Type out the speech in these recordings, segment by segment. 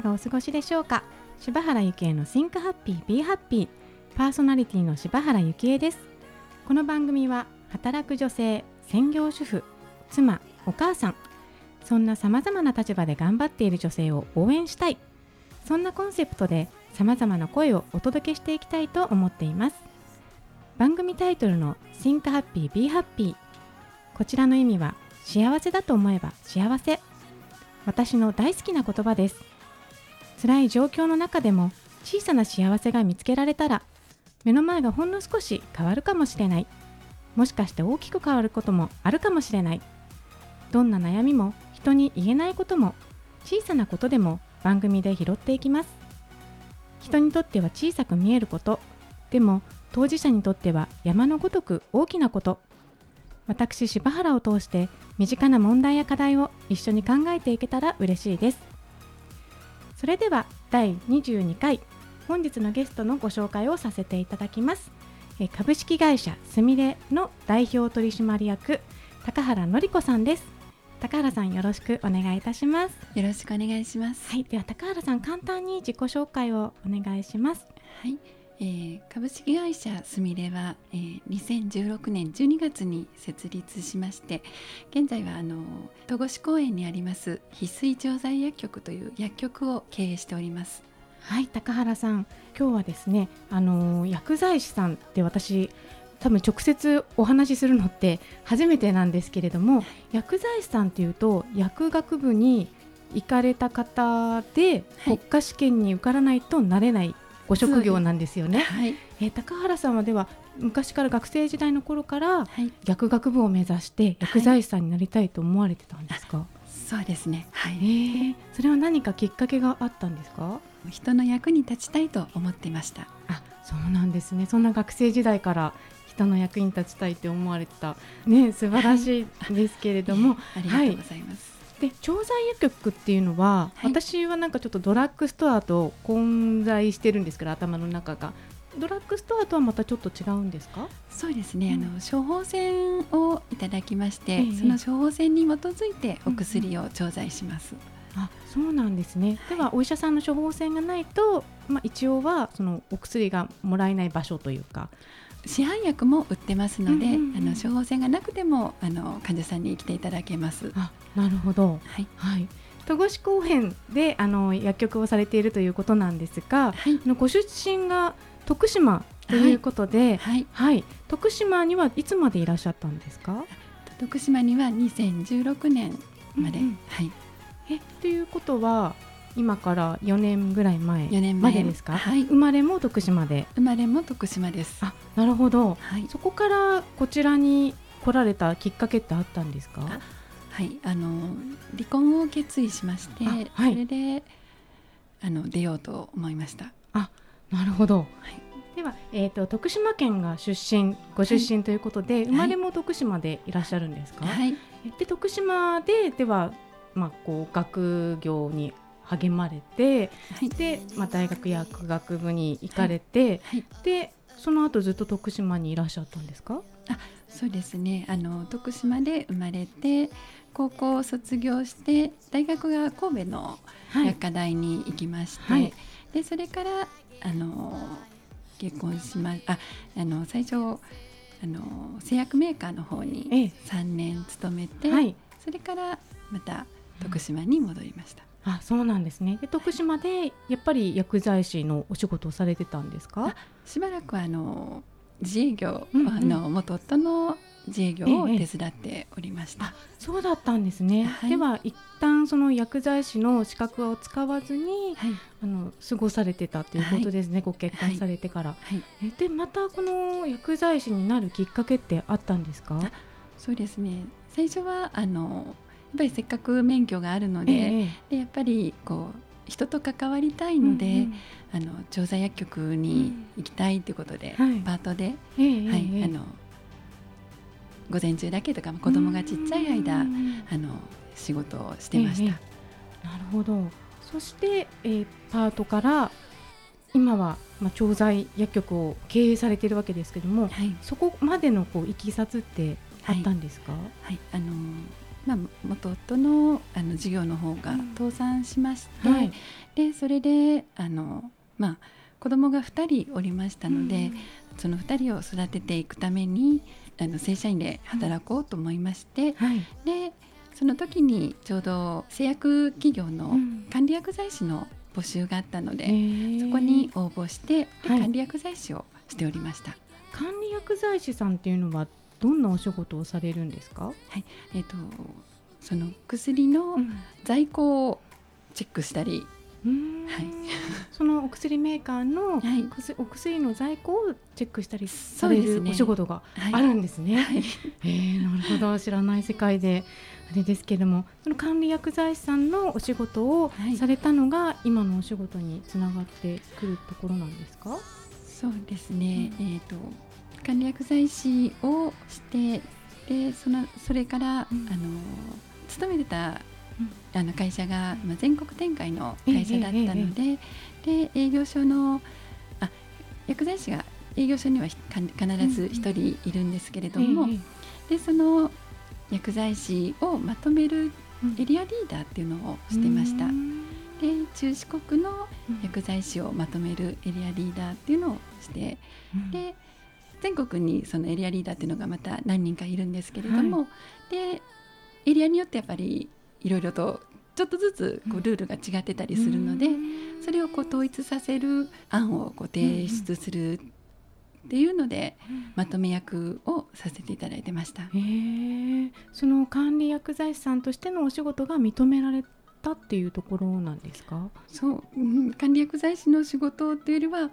がお過ごしでしょうか？柴原幸恵の Think Happy Be Happy パーソナリティの柴原幸恵です。この番組は働く女性専業主婦妻お母さんそんな様々な立場で頑張っている女性を応援したい。そんなコンセプトで様々な声をお届けしていきたいと思っています。番組タイトルの Think Happy Be Happy こちらの意味は幸せだと思えば幸せ。私の大好きな言葉です。辛い状況の中でも小さな幸せが見つけられたら目の前がほんの少し変わるかもしれない。もしかして大きく変わることもあるかもしれない。どんな悩みも人に言えないことも小さなことでも番組で拾っていきます。人にとっては小さく見えることでも当事者にとっては山のごとく大きなこと。私柴原を通して身近な問題や課題を一緒に考えていけたら嬉しいです。それでは第22回本日のゲストのご紹介をさせていただきます。株式会社すみれの代表取締役高原典子さんです。高原さんよろしくお願いいたします。よろしくお願いします。はいでは高原さん簡単に自己紹介をお願いします。はいえー、株式会社すみれは、えー、2016年12月に設立しまして現在はあの戸越公園にあります翡翠錠剤薬局という薬局を経営しております。はい高原さん。今日はですねあの薬剤師さんって私多分直接お話しするのって初めてなんですけれども薬剤師さんっていうと薬学部に行かれた方で国家試験に受からないとなれないご職業なんですよね。はい、えー、高原さんはでは昔から学生時代の頃から薬学部を目指して薬剤師さんになりたいと思われてたんですか？はい、そうですね。はい。えー、それは何かきっかけがあったんですか？人の役に立ちたいと思っていました。あ、そうなんですね。そんな学生時代から人の役に立ちたいって思われてたね素晴らしいですけれども、ありがとうございます。で調剤薬局っていうのは、はい、私はなんかちょっとドラッグストアと混在してるんですけど頭の中が。ドラッグストアとはまたちょっと違うんですか？そうですね、うん、あの処方箋をいただきまして、ええ、その処方箋に基づいてお薬を調剤します。うんうん、あそうなんですね、はい、ではお医者さんの処方箋がないと、まあ、一応はそのお薬がもらえない場所というか市販薬も売ってますので、うんうんうん、あの処方箋がなくてもあの患者さんに来ていただけます。あなるほど、はい、はい、戸越公園であの薬局をされているということなんですが、はい、のご出身が徳島ということで、はい、はい、徳島にはいつまでいらっしゃったんですか？徳島には2016年まで、うんうん、はい、えということは今から4年ぐらい前までですか、はい、生まれも徳島で。生まれも徳島です。あなるほど、はい、そこからこちらに来られたきっかけってあったんですか？はい。あの離婚を決意しまして、はい、それであの出ようと思いました。あなるほど、はい、では、えーと、徳島県が出身ご出身ということで、はい、生まれも徳島でいらっしゃるんですか、はい、で徳島ででは、まあ、こう学業に励まれて、はい、で、まあ、大学薬学部に行かれて、はい、でその後ずっと徳島にいらっしゃったんですか？あそうですね。あの徳島で生まれて高校を卒業して大学が神戸の薬科大に行きまして、はい、でそれからあの結婚しまああの最初あの製薬メーカーの方に3年勤めて、はい、それからまた徳島に戻りました。あそうなんですね。で徳島でやっぱり薬剤師のお仕事をされてたんですか？しばらくあの自営業、うんうん、あの元夫の自営業を手伝っておりました、ええ、そうだったんですね、はい、では一旦その薬剤師の資格を使わずに、はい、あの過ごされてたということですね、はい、ご結婚されてから、えでまたこの薬剤師になるきっかけってあったんですか？そうですね。最初はあのっぱりせっかく免許があるのでえでやっぱりこう人と関わりたいので、うんうん、あの調剤薬局に行きたいということで、うん、パートで、はい、あの午前中だけとか子供がちっちゃい間、あの仕事をしてました。なるほど。そして、えー、パートから今は、まあ、調剤薬局を経営されているわけですけども、はい、そこまでのこういきさつってあったんですか、はい、はい、あのまあ、元夫のあの事業の方が倒産しまして、はい、でそれであの、まあ、子供が2人おりましたので、うん、その2人を育てていくためにあの正社員で働こうと思いまして、はい、でその時にちょうど製薬企業の管理薬剤師の募集があったので、うん、そこに応募して管理薬剤師をしておりました。管理薬剤師さんっていうのはどんなお仕事をされるんですか？はい、えっ、ー、とその薬の在庫をチェックしたり、はい、そのお薬メーカーの、はい、お薬の在庫をチェックしたりされる、お仕事があるんですね。はい、えー、なるほど。知らない世界であれですけれどもその管理薬剤師さんのお仕事をされたのが、はい、今のお仕事につながってくるところなんですか？そうですね、うん、えーと、管理薬剤師をしてでそのそれから、うん、あの勤めてたあの会社が、まあ、全国展開の会社だったので,、で営業所のあ薬剤師が営業所には必ず1人いるんですけれども、でその薬剤師をまとめるエリアリーダーっていうのをしてました。で中四国の薬剤師をまとめるエリアリーダーっていうのをして、で全国にそのエリアリーダーっていうのがまた何人かいるんですけれども、はい、でエリアによってやっぱりいろいろとちょっとずつこうルールが違ってたりするので、それをこう統一させる案をこう提出するっていうので、まとめ役をさせていただいてました。へその管理薬剤師さんとしてのお仕事が認められたっていうところなんですか？そう、うん、管理薬剤師の仕事っていうよりは、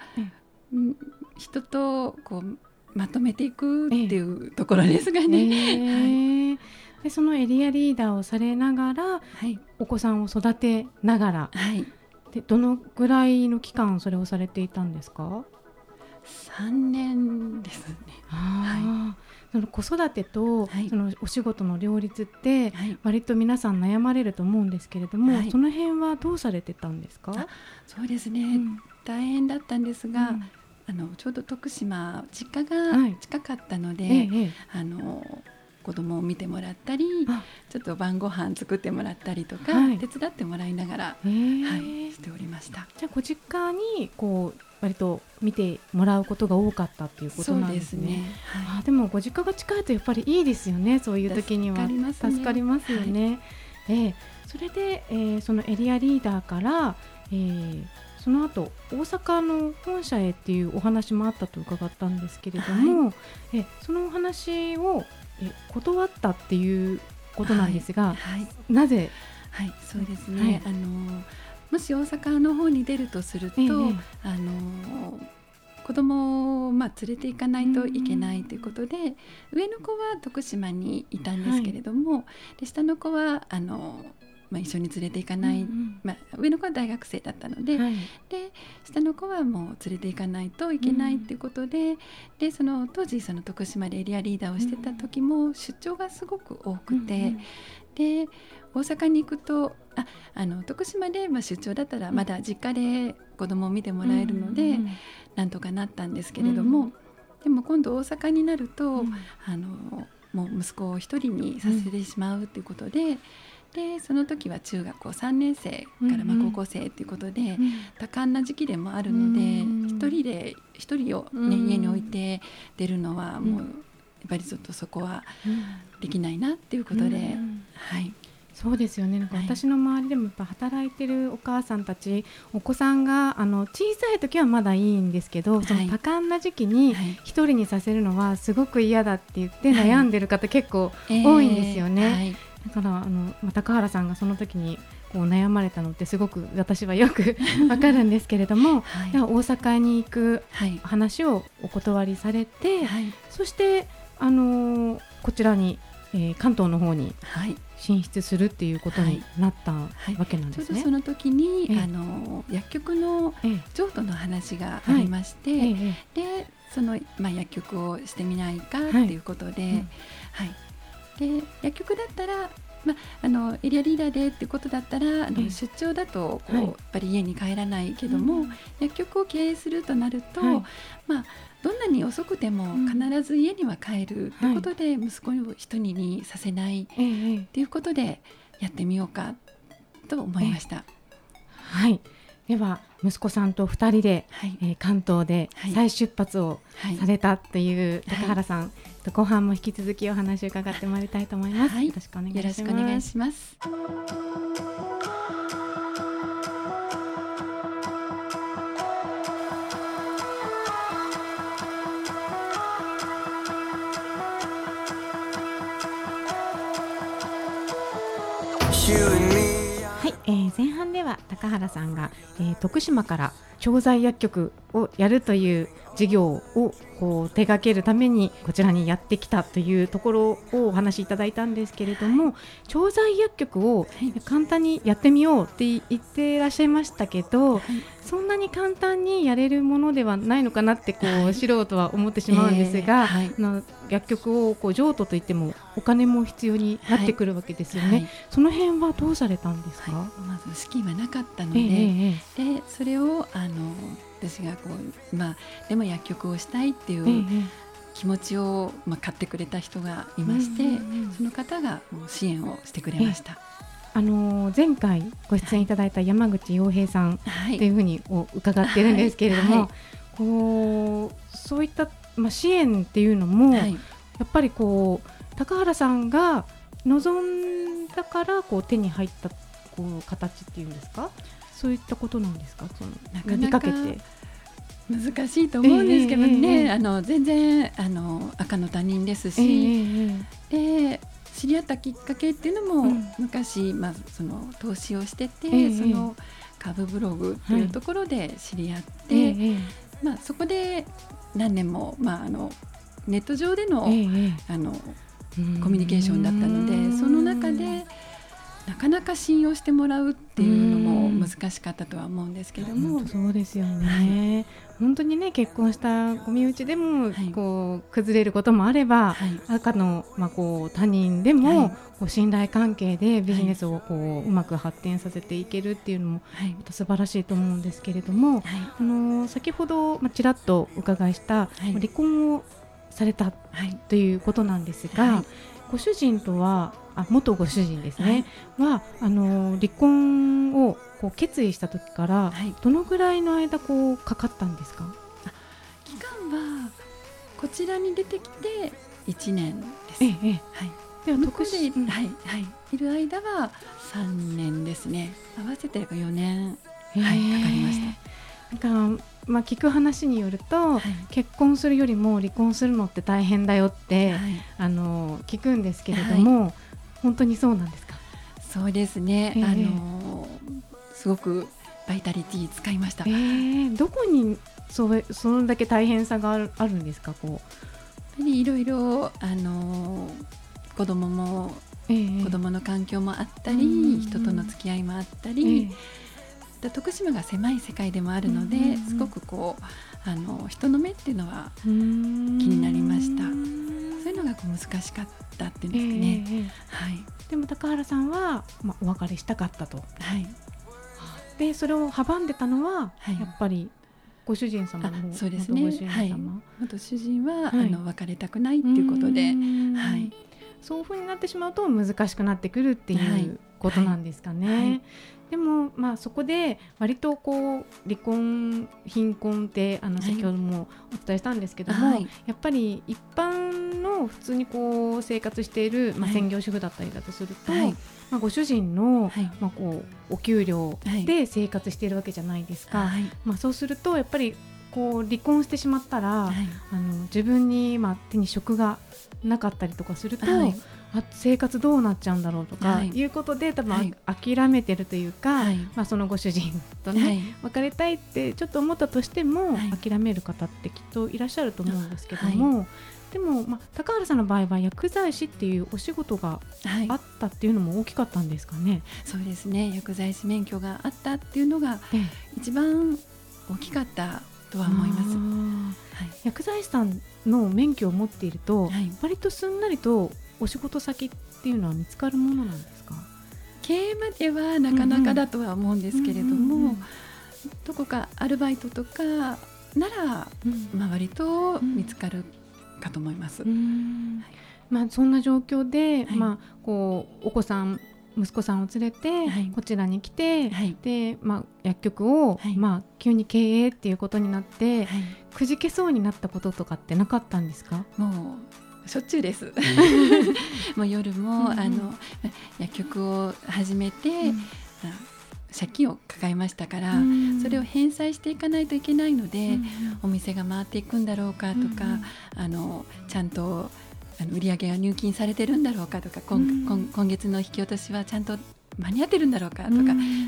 うん、人とこうまとめていくっていうところですがね。はい。でそのエリアリーダーをされながら、はい、お子さんを育てながら、はい、でどのぐらいの期間それをされていたんですか？3年ですね。はい、その子育てと、そのお仕事の両立って割と皆さん悩まれると思うんですけれども、はい、その辺はどうされてたんですか？そうですね、うん、大変だったんですが、うん、あのちょうど徳島実家が近かったので、はいええ、あの子供を見てもらったりちょっと晩ご飯作ってもらったりとか、はい、手伝ってもらいながら、はい、しておりました。じゃあご実家にこう割と見てもらうことが多かったっていうことなんですね。で、ね。はい、でもご実家が近いとやっぱりいいですよね。そういう時には。助かりますよね。はい、えー、それで、えー、そのエリアリーダーから、えー、その後大阪の本社へっていうお話もあったと伺ったんですけれども、はい、えそのお話をえ断ったっていうことなんですが、はい。はい、なぜ？はいそうですね、あのもし大阪の方に出るとすると、えー、あの子供をまあ連れて行かないといけないということで、上の子は徳島にいたんですけれども、はい、で下の子はあのまあ、一緒に連れて行かない、うんうん、まあ、上の子は大学生だったのではい、で下の子はもう連れて行かないといけないっていうことでうん、でその当時その徳島でエリアリーダーをしてた時も出張がすごく多くて、うんうん、で大阪に行くとああの徳島でまあ出張だったらまだ実家で子供を見てもらえるので、うんうん、なんとかなったんですけれども、でも今度大阪になると、あのもう息子を一人にさせてしまうっていうことで。でその時は中学校3年生からまあ高校生ということで、うん。うん、多感な時期でもあるので一、うん、人で一人を、ね、家に置いて出るのはもう、やっぱりちょっとそこはできないなっていうことで、はい。そうですよね。なんか私の周りでもやっぱ働いてるお母さんたち、お子さんがあの小さい時はまだいいんですけど、その多感な時期に一人にさせるのはすごく嫌だって言って悩んでる方結構多いんですよね。はい。えーだからあの、ま高原さんがその時にこう悩まれたのってすごく私はよくわかるんですけれども、はい、大阪に行く話をお断りされて、はい、そしてあのー、こちらに、えー、関東の方に進出するっていうことになったわけなんですね。その時に、あの薬局の譲渡の話がありまして、でその、まあ、薬局をしてみないかっていうことで、うんはいで薬局だったらまあ、あのエリアリーダーでっていうことだったらあの出張だとこう、はい、やっぱり家に帰らないけども、うん、薬局を経営するとなると、はい、まあ、どんなに遅くても必ず家には帰るということで、息子を一人にさせないということでやってみようかと思いました。はいでは息子さんと2人で、はい、えー、関東で再出発をされたっていう高原さん、はい、後半も引き続きお話を伺ってまいりたいと思います、はい、よろしくお願いします。えー、前半では高原さんが、えー、徳島から調剤薬局をやるという事業をこう手掛けるためにこちらにやってきたというところをお話しいただいたんですけれども、調剤薬局を簡単にやってみようって言っていらっしゃいましたけど、そんなに簡単にやれるものではないのかなってこう、素人は思ってしまうんですが、えーの薬局をこう譲渡といってもお金も必要になってくるわけですよね、その辺はどうされたんですか、まず資金はなかったのでえー、でそれをあの私がこう、まあ、でも薬局をしたいっていう気持ちを、まあ、買ってくれた人がいまして、その方がもう支援をしてくれました。あの前回ご出演いただいた山口洋平さんというふうに伺っているんですけれども、はい。はい、こうそういった、まあ、支援っていうのも、やっぱりこう高原さんが望んだからこう手に入ったこう形っていうんですか？そういったことなんですか？そのなかなかけて。難しいと思うんですけどね、えー、あの全然あの赤の他人ですし、えー、で知り合ったきっかけっていうのも、うん、昔、まあ、その投資をしてて、えー、その株ブログというところで知り合って、はい、まあ、そこで何年も、まあ、あのネット上での,、あのコミュニケーションだったのでその中で。なかなか信用してもらうっていうのも難しかったとは思うんですけども。そうですよね、はい、本当にね結婚したご身内でも、こう崩れることもあれば、はい、赤の、まあ、こう他人でも、はい、こう信頼関係でビジネスをこう、うまく発展させていけるっていうのも、はい、素晴らしいと思うんですけれども、あの先ほど、まあ、ちらっとお伺いした、離婚をされたということなんですが、ご主人とはあ元ご主人ですね、はい、はあの離婚をこう決意した時から、はい、どのぐらいの間こうかかったんですか？期間はこちらに出てきて1年です。ええはい、では特殊、うん、はいはい。いる間は3年ですね。合わせて4年、はい、かかりました。なんかまあ、聞く話によると、はい、結婚するよりも離婚するのって大変だよって、はい、あの聞くんですけれども、はい、本当にそうなんですか？そうですね、えー、あのすごくバイタリティ使いました、えー、どこにそそれだけ大変さがあるあるんですか？こう。いろいろあの子供も、えー、子供の環境もあったり、人との付き合いもあったり、で徳島が狭い世界でもあるので、すごくこうあの人の目っていうのは気になりました。そういうのがこう難しかったっていうんですかね、えー、はい、でも高原さんは、まあ、お別れしたかったと、はい、でそれを阻んでたのは、はい、やっぱりご主人様のそうですね。はい、元主人は、はい、あの別れたくないっていうことで、はい、そういうふうになってしまうと難しくなってくるっていうことなんですかね。はい。はい、でも、まあ、そこで割とこう離婚貧困ってあの先ほどもお伝えしたんですけども、はい、やっぱり一般の普通にこう生活している、まあ、専業主婦だったりだとすると、はい、まあ、ご主人の、はい、まあ、こうお給料で生活しているわけじゃないですか、まあ、そうするとやっぱりこう離婚してしまったら、あの自分に、まあ、手に職がなかったりとかすると、あ生活どうなっちゃうんだろうとか、い、うことで多分、はい、諦めてるというか、はい、まあ、そのご主人とね、はい、別れたいってちょっと思ったとしても、諦める方ってきっといらっしゃると思うんですけども、でも、まあ、高原さんの場合は薬剤師っていうお仕事があったっていうのも大きかったんですかね？そうですね。薬剤師免許があったっていうのが一番大きかったとは思います。はい、薬剤師さんの免許を持っていると、はい、割とすんなりとお仕事先っていうのは見つかるものなんですか？経営まではなかなかだとは思うんですけれども、どこかアルバイトとかなら、まあ、割と見つかるかと思います。まあ、そんな状況で、はい、まあ、こうお子さん息子さんを連れてこちらに来て、はい、でまあ、薬局を、はい、まあ、急に経営っていうことになって、くじけそうになったこととかってなかったんですか？もうしょっちゅうです。もう夜も、うん、あの薬局を始めて、うん、借金を抱えましたから、うん、それを返済していかないといけないので、うん、お店が回っていくんだろうかとか、うん、あのちゃんとあの売り上げが入金されてるんだろうかとか、今今月の引き落としはちゃんと間に合ってるんだろうかとか、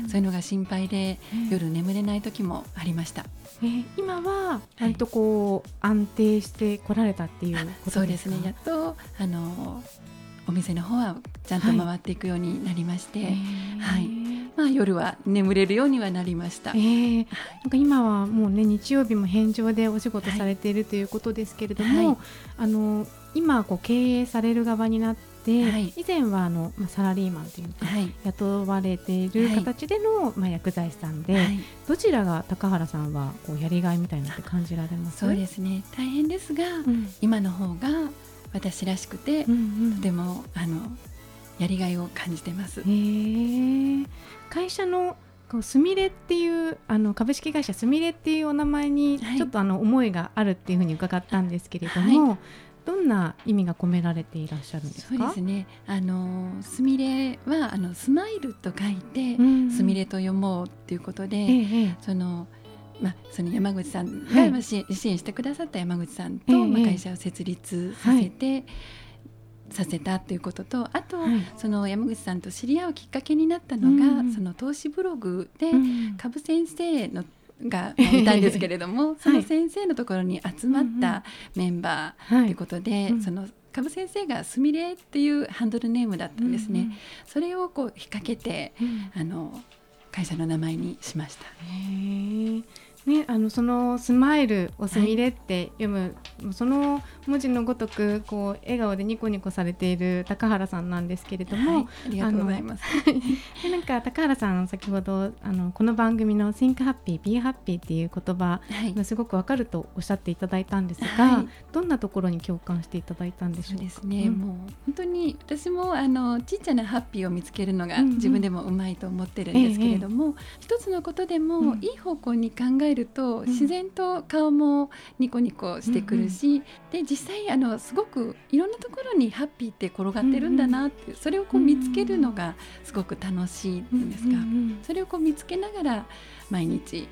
そういうのが心配で、夜眠れない時もありました。えー、今は割とこう、安定してこられたっていうそうですね。やっとあのお店の方はちゃんと回っていくようになりまして、はい、はい。まあ、夜は眠れるようにはなりました、えー、なんか今はもうね日曜日も返上でお仕事されているということですけれども、はい、あの今こう経営される側になって、はい、以前はあの、まあ、サラリーマンというか、はい、雇われている形での、まあ、薬剤師さんで、どちらが高原さんはこうやりがいみたいなって感じられます？そうですね。大変ですが、うん、今の方が私らしくて、うんうん、とてもあのやりがいを感じてます。会社のすみれっていうあの株式会社すみれっていうお名前にちょっとあの思いがあるっていうふうに伺ったんですけれども、はい、どんな意味が込められていらっしゃるんですか？そうですね。あのすみれはあのスマイルと書いて、すみれと読もうっていうことで、ええ、その。まあ、その山口さんが、はい、支援してくださった山口さんと、え、まあ、会社を設立させて、はい。させたということとあと、はい、その山口さんと知り合うきっかけになったのが、うん、その投資ブログで、株先生のがいたんですけれども、その先生のところに集まったメンバーとい。うことで、はい、その株先生がすみれっていうハンドルネームだったんですね。うん、それをこう引っ掛けて、うん、あの会社の名前にしました。へね、あのそのスマイルをすみれって読む、はい、その文字のごとくこう笑顔でニコニコされている高原さんなんですけれども、はい、ありがとうございます。でなんか高原さん先ほどあのこの番組の Think Happy Be Happy っていう言葉がすごくわかるとおっしゃっていただいたんですが、はい、どんなところに共感していただいたんでしょうですね、うん、もう本当に私もあのちっちゃなハッピーを見つけるのが自分でもうまいと思ってるんですけれども、うんうん、一つのことでもいい方向に考えると、自然と顔もニコニコしてくるし、で実際あのすごくいろんなところにハッピーって転がってるんだなって、それをこう見つけるのがすごく楽しいんですか、うんうん、それをこう見つけながら毎日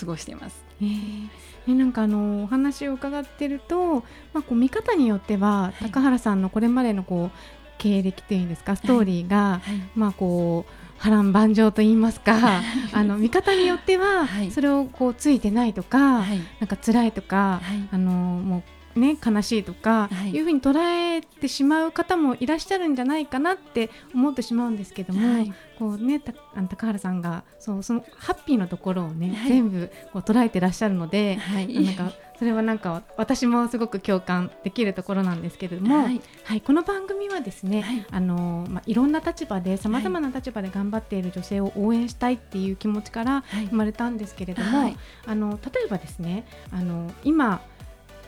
過ごしてます。えー、なんかあのお話を伺ってると、まあ、こう見方によっては、高原さんのこれまでのこう経歴というんですかストーリーが、まあこう波乱万丈と言いますかあの見方によってはそれをこうついてないとか、はい、なんか辛いとか、はい、あのもうね悲しいとか、はい、いうふうに捉えてしまう方もいらっしゃるんじゃないかなって思ってしまうんですけども、こうねたあの高原さんがそうそのハッピーのところをね、全部こう捉えてらっしゃるので、なんかそれはなんか私もすごく共感できるところなんですけれども、はい、はい、この番組はですね、はい、あのまあ、いろんな立場でさまざまな立場で頑張っている女性を応援したいっていう気持ちから生まれたんですけれども、はい、あの例えばですねあの今、ま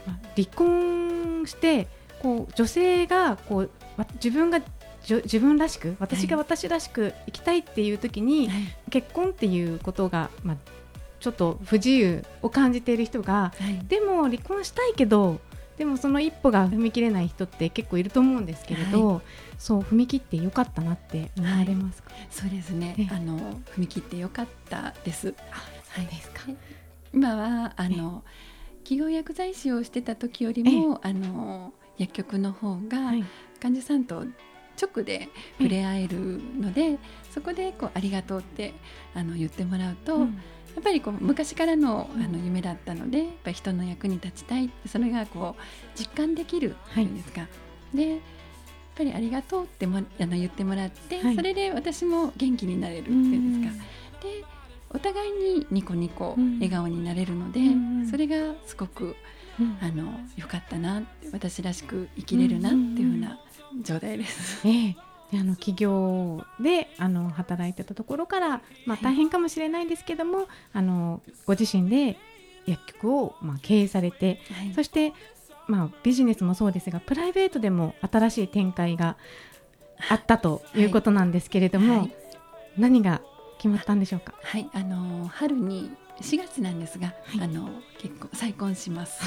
あ、離婚してこう女性がこう自分が自分らしく私が私らしく生きたいっていう時に、結婚っていうことが、まあ、ちょっと不自由を感じている人が、はい、でも離婚したいけどでもその一歩が踏み切れない人って結構いると思うんですけれど、はい、そう踏み切ってよかったなって思われますか、はい、そうですね。あの踏み切ってよかったです。はい。ですか、今はあの企業薬剤師をしてた時よりもあの薬局の方が患者さんと直で触れ合えるので、そこでこうありがとうってあの言ってもらうと、うん。やっぱりこう昔からのあの夢だったのでやっぱ人の役に立ちたいそれがこう実感できるっていうんですか。はい、でやっぱりありがとうってもあの言ってもらって、はい、それで私も元気になれるっていうんですか。でお互いにニコニコ笑顔になれるので、それがすごく、あの良かったな私らしく生きれるなっていうふうな状態です。ええあの企業であの働いてたところから、まあ、大変かもしれないんですけども、はい、あのご自身で薬局をまあ経営されて、はい。そしてまあビジネスもそうですがプライベートでも新しい展開があったということなんですけれども、はい。何が決まったんでしょうか？はい、あの春に4月なんですが、はい。あの結婚再婚します。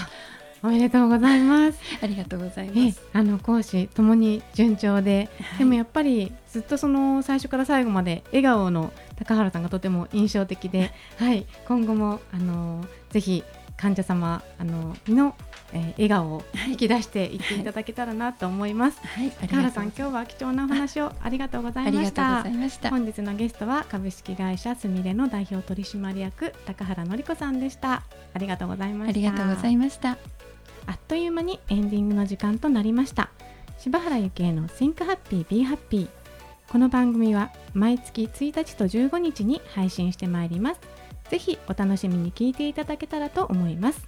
おめでとうございます。ありがとうございえます。あの講師ともに順調で、はいでもやっぱりずっとその最初から最後まで笑顔の高原さんがとても印象的で、はい、今後もあのぜひ患者様あのの、えー笑顔を引き出していっていただけたらなと思います。はい、高原さん今日は貴重なお話をありがとうございましたした。本日のゲストは株式会社すみれの代表取締役高原のり子さんでした。ありがとうございました。ありがとうございました。あっという間にエンディングの時間となりました柴原幸恵の Think Happy Be Happy この番組は毎月1日と15日に配信してまいりますぜひお楽しみに聞いていただけたらと思います。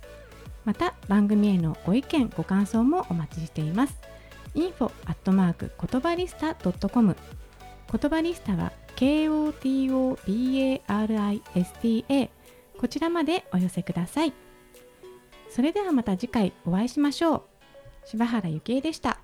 また番組へのご意見ご感想もお待ちしています。info アットマーク言葉リスタ .com 言葉リスタは KOTOBARISTA こちらまでお寄せください。それではまた次回お会いしましょう。柴原幸恵でした。